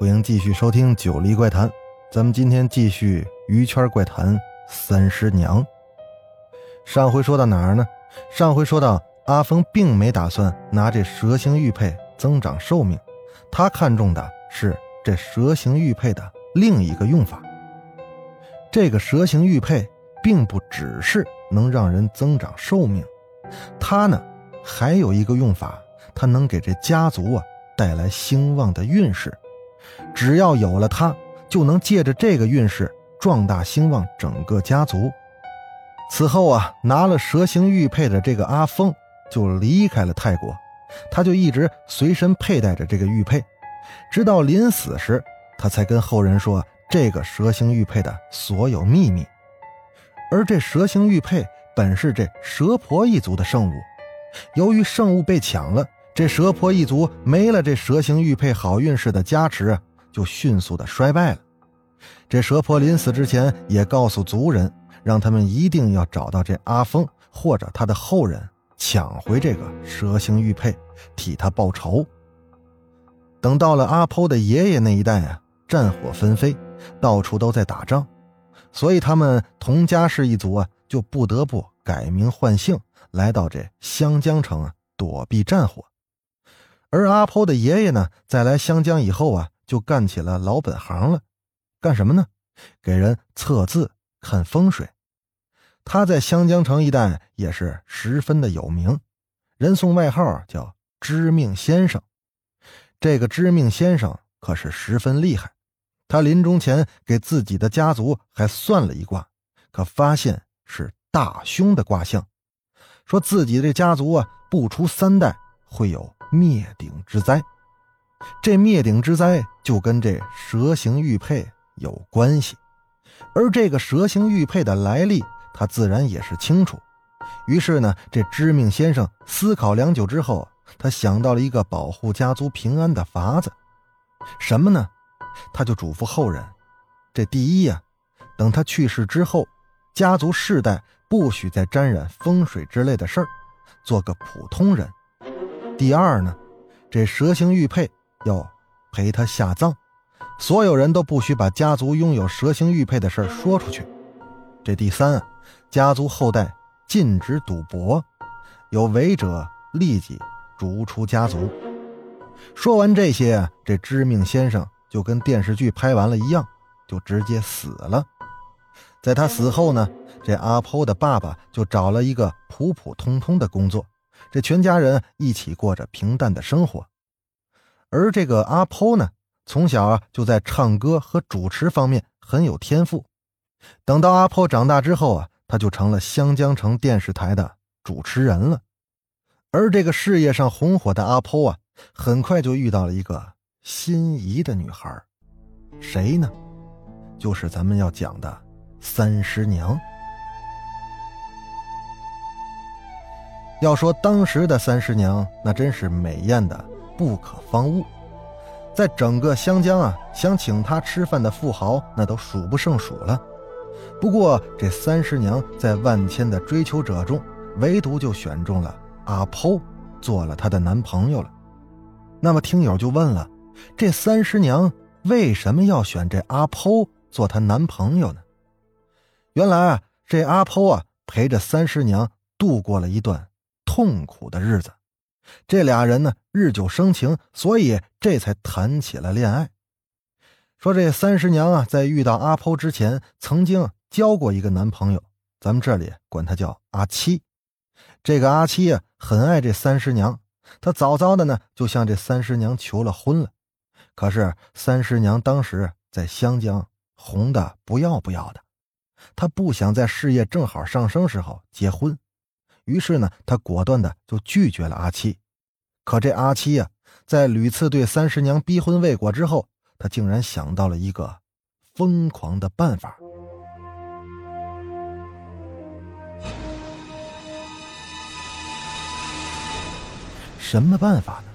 欢迎继续收听《九黎怪谈》。咱们今天继续鱼圈怪谈三师娘。上回说到哪儿呢？上回说到阿峰并没打算拿这蛇形玉佩增长寿命，他看中的是这蛇形玉佩的另一个用法。这个蛇形玉佩并不只是能让人增长寿命，它呢还有一个用法，它能给这家族啊带来兴旺的运势。只要有了它，就能借着这个运势壮大兴旺整个家族。此后啊，拿了蛇形玉佩的这个阿峰就离开了泰国，他就一直随身佩戴着这个玉佩，直到临死时，他才跟后人说。这个蛇形玉佩的所有秘密，而这蛇形玉佩本是这蛇婆一族的圣物，由于圣物被抢了，这蛇婆一族没了这蛇形玉佩好运势的加持，就迅速的衰败了。这蛇婆临死之前也告诉族人，让他们一定要找到这阿峰或者他的后人，抢回这个蛇形玉佩，替他报仇。等到了阿剖的爷爷那一代啊，战火纷飞。到处都在打仗，所以他们佟家氏一族啊，就不得不改名换姓，来到这湘江城啊，躲避战火。而阿婆的爷爷呢，在来湘江以后啊，就干起了老本行了，干什么呢？给人测字、看风水。他在湘江城一带也是十分的有名，人送外号叫“知命先生”。这个知命先生可是十分厉害。他临终前给自己的家族还算了一卦，可发现是大凶的卦象，说自己这家族啊不出三代会有灭顶之灾。这灭顶之灾就跟这蛇形玉佩有关系，而这个蛇形玉佩的来历，他自然也是清楚。于是呢，这知命先生思考良久之后，他想到了一个保护家族平安的法子，什么呢？他就嘱咐后人：这第一呀，等他去世之后，家族世代不许再沾染风水之类的事儿，做个普通人。第二呢，这蛇形玉佩要陪他下葬，所有人都不许把家族拥有蛇形玉佩的事说出去。这第三啊，家族后代禁止赌博，有违者立即逐出家族。说完这些，这知命先生。就跟电视剧拍完了一样，就直接死了。在他死后呢，这阿剖的爸爸就找了一个普普通通的工作，这全家人一起过着平淡的生活。而这个阿剖呢，从小就在唱歌和主持方面很有天赋。等到阿剖长大之后啊，他就成了湘江城电视台的主持人了。而这个事业上红火的阿剖啊，很快就遇到了一个。心仪的女孩，谁呢？就是咱们要讲的三师娘。要说当时的三师娘，那真是美艳的不可方物，在整个湘江啊，想请她吃饭的富豪那都数不胜数了。不过这三师娘在万千的追求者中，唯独就选中了阿剖，做了她的男朋友了。那么听友就问了。这三师娘为什么要选这阿剖做她男朋友呢？原来啊，这阿剖啊陪着三师娘度过了一段痛苦的日子，这俩人呢日久生情，所以这才谈起了恋爱。说这三师娘啊，在遇到阿剖之前，曾经交过一个男朋友，咱们这里管他叫阿七。这个阿七啊，很爱这三师娘，他早早的呢就向这三师娘求了婚了。可是三师娘当时在湘江红的不要不要的，她不想在事业正好上升时候结婚，于是呢，他果断的就拒绝了阿七。可这阿七呀，在屡次对三师娘逼婚未果之后，他竟然想到了一个疯狂的办法。什么办法呢？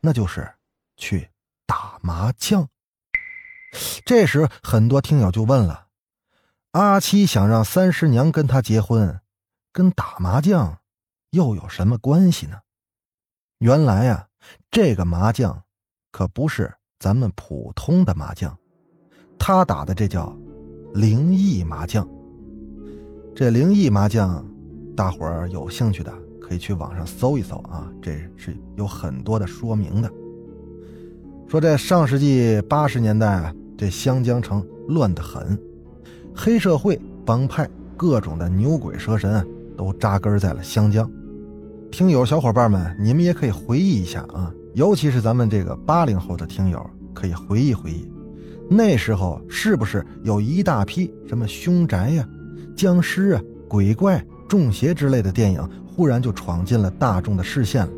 那就是去打麻将。这时，很多听友就问了：阿七想让三师娘跟他结婚，跟打麻将又有什么关系呢？原来呀，这个麻将可不是咱们普通的麻将，他打的这叫灵异麻将。这灵异麻将，大伙儿有兴趣的可以去网上搜一搜啊，这是有很多的说明的。说在上世纪八十年代啊，这湘江城乱得很，黑社会帮派各种的牛鬼蛇神都扎根在了湘江。听友小伙伴们，你们也可以回忆一下啊，尤其是咱们这个八零后的听友，可以回忆回忆，那时候是不是有一大批什么凶宅呀、僵尸啊、鬼怪、中邪之类的电影，忽然就闯进了大众的视线了？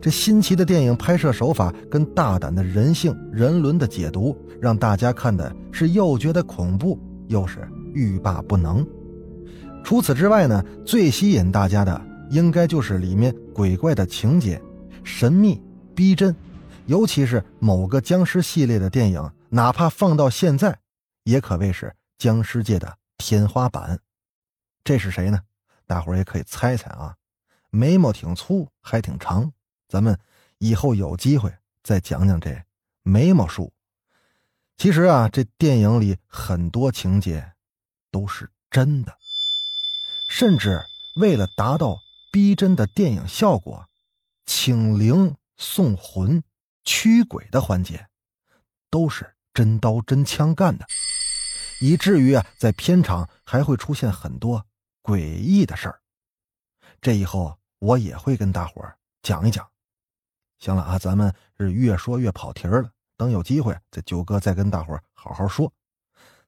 这新奇的电影拍摄手法跟大胆的人性人伦的解读，让大家看的是又觉得恐怖，又是欲罢不能。除此之外呢，最吸引大家的。应该就是里面鬼怪的情节，神秘逼真，尤其是某个僵尸系列的电影，哪怕放到现在，也可谓是僵尸界的天花板。这是谁呢？大伙儿也可以猜猜啊，眉毛挺粗，还挺长。咱们以后有机会再讲讲这眉毛术。其实啊，这电影里很多情节都是真的，甚至为了达到。逼真的电影效果，请灵送魂、驱鬼的环节，都是真刀真枪干的，以至于啊，在片场还会出现很多诡异的事儿。这以后我也会跟大伙儿讲一讲。行了啊，咱们是越说越跑题了，等有机会，这九哥再跟大伙儿好好说。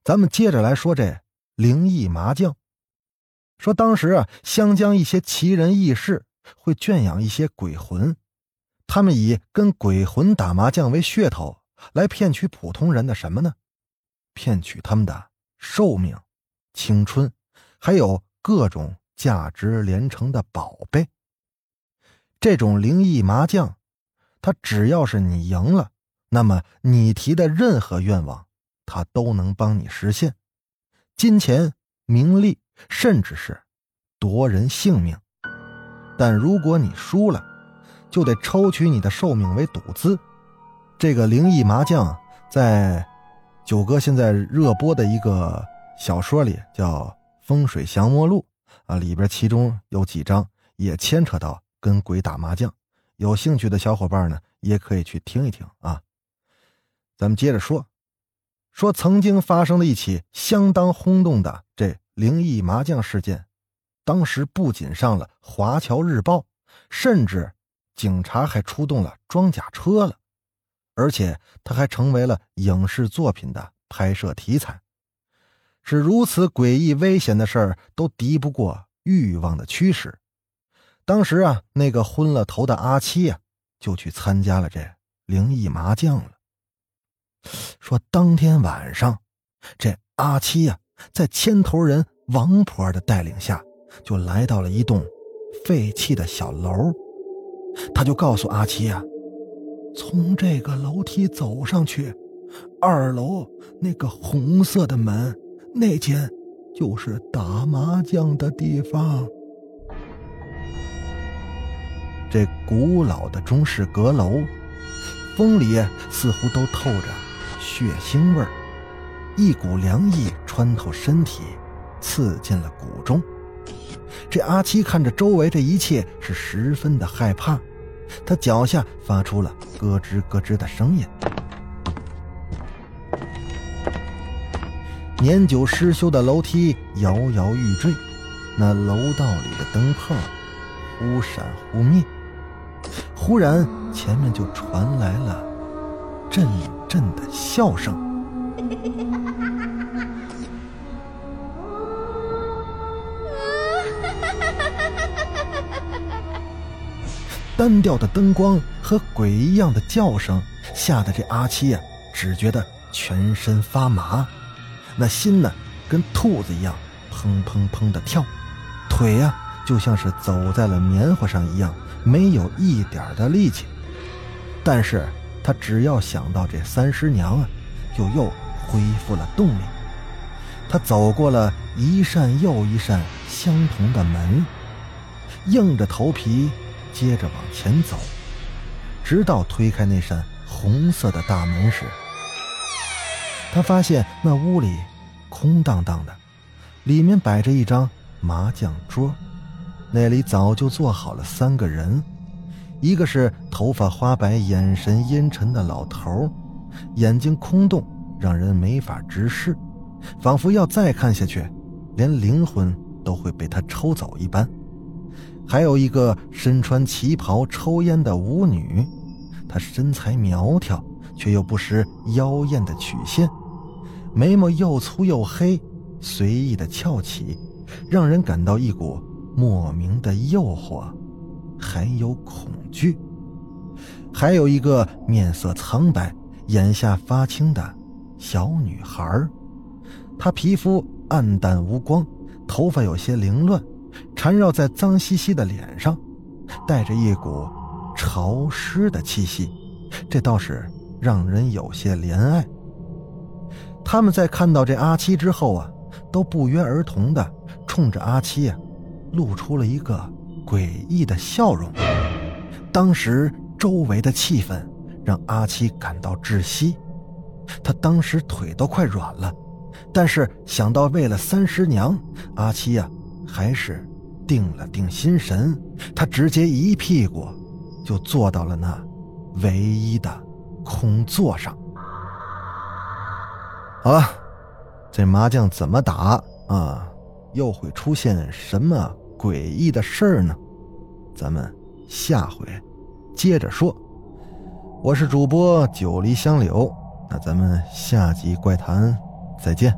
咱们接着来说这灵异麻将。说当时啊，湘江一些奇人异士会圈养一些鬼魂，他们以跟鬼魂打麻将为噱头，来骗取普通人的什么呢？骗取他们的寿命、青春，还有各种价值连城的宝贝。这种灵异麻将，它只要是你赢了，那么你提的任何愿望，它都能帮你实现，金钱、名利。甚至是夺人性命，但如果你输了，就得抽取你的寿命为赌资。这个灵异麻将，在九哥现在热播的一个小说里叫《风水降魔录》啊，里边其中有几章也牵扯到跟鬼打麻将。有兴趣的小伙伴呢，也可以去听一听啊。咱们接着说，说曾经发生的一起相当轰动的这。灵异麻将事件，当时不仅上了《华侨日报》，甚至警察还出动了装甲车了，而且他还成为了影视作品的拍摄题材。是如此诡异危险的事儿，都敌不过欲望的驱使。当时啊，那个昏了头的阿七呀，就去参加了这灵异麻将了。说当天晚上，这阿七呀。在牵头人王婆的带领下，就来到了一栋废弃的小楼。他就告诉阿七呀：“从这个楼梯走上去，二楼那个红色的门，那间就是打麻将的地方。”这古老的中式阁楼，风里似乎都透着血腥味儿。一股凉意穿透身体，刺进了骨中。这阿七看着周围这一切，是十分的害怕。他脚下发出了咯吱咯吱的声音。年久失修的楼梯摇摇欲坠，那楼道里的灯泡忽闪忽灭。忽然，前面就传来了阵阵的笑声。单调的灯光和鬼一样的叫声，吓得这阿七呀，只觉得全身发麻，那心呢跟兔子一样砰砰砰的跳，腿呀就像是走在了棉花上一样，没有一点的力气。但是他只要想到这三师娘啊，就又恢复了动力。他走过了一扇又一扇相同的门，硬着头皮接着往前走，直到推开那扇红色的大门时，他发现那屋里空荡荡的，里面摆着一张麻将桌，那里早就坐好了三个人，一个是头发花白、眼神阴沉的老头，眼睛空洞，让人没法直视。仿佛要再看下去，连灵魂都会被他抽走一般。还有一个身穿旗袍抽烟的舞女，她身材苗条，却又不失妖艳的曲线，眉毛又粗又黑，随意的翘起，让人感到一股莫名的诱惑，还有恐惧。还有一个面色苍白、眼下发青的小女孩她皮肤暗淡无光，头发有些凌乱，缠绕在脏兮兮的脸上，带着一股潮湿的气息，这倒是让人有些怜爱。他们在看到这阿七之后啊，都不约而同的冲着阿七啊，露出了一个诡异的笑容。当时周围的气氛让阿七感到窒息，他当时腿都快软了。但是想到为了三师娘，阿七呀，还是定了定心神，他直接一屁股就坐到了那唯一的空座上。好了，这麻将怎么打啊？又会出现什么诡异的事儿呢？咱们下回接着说。我是主播九黎香柳，那咱们下集怪谈。再见。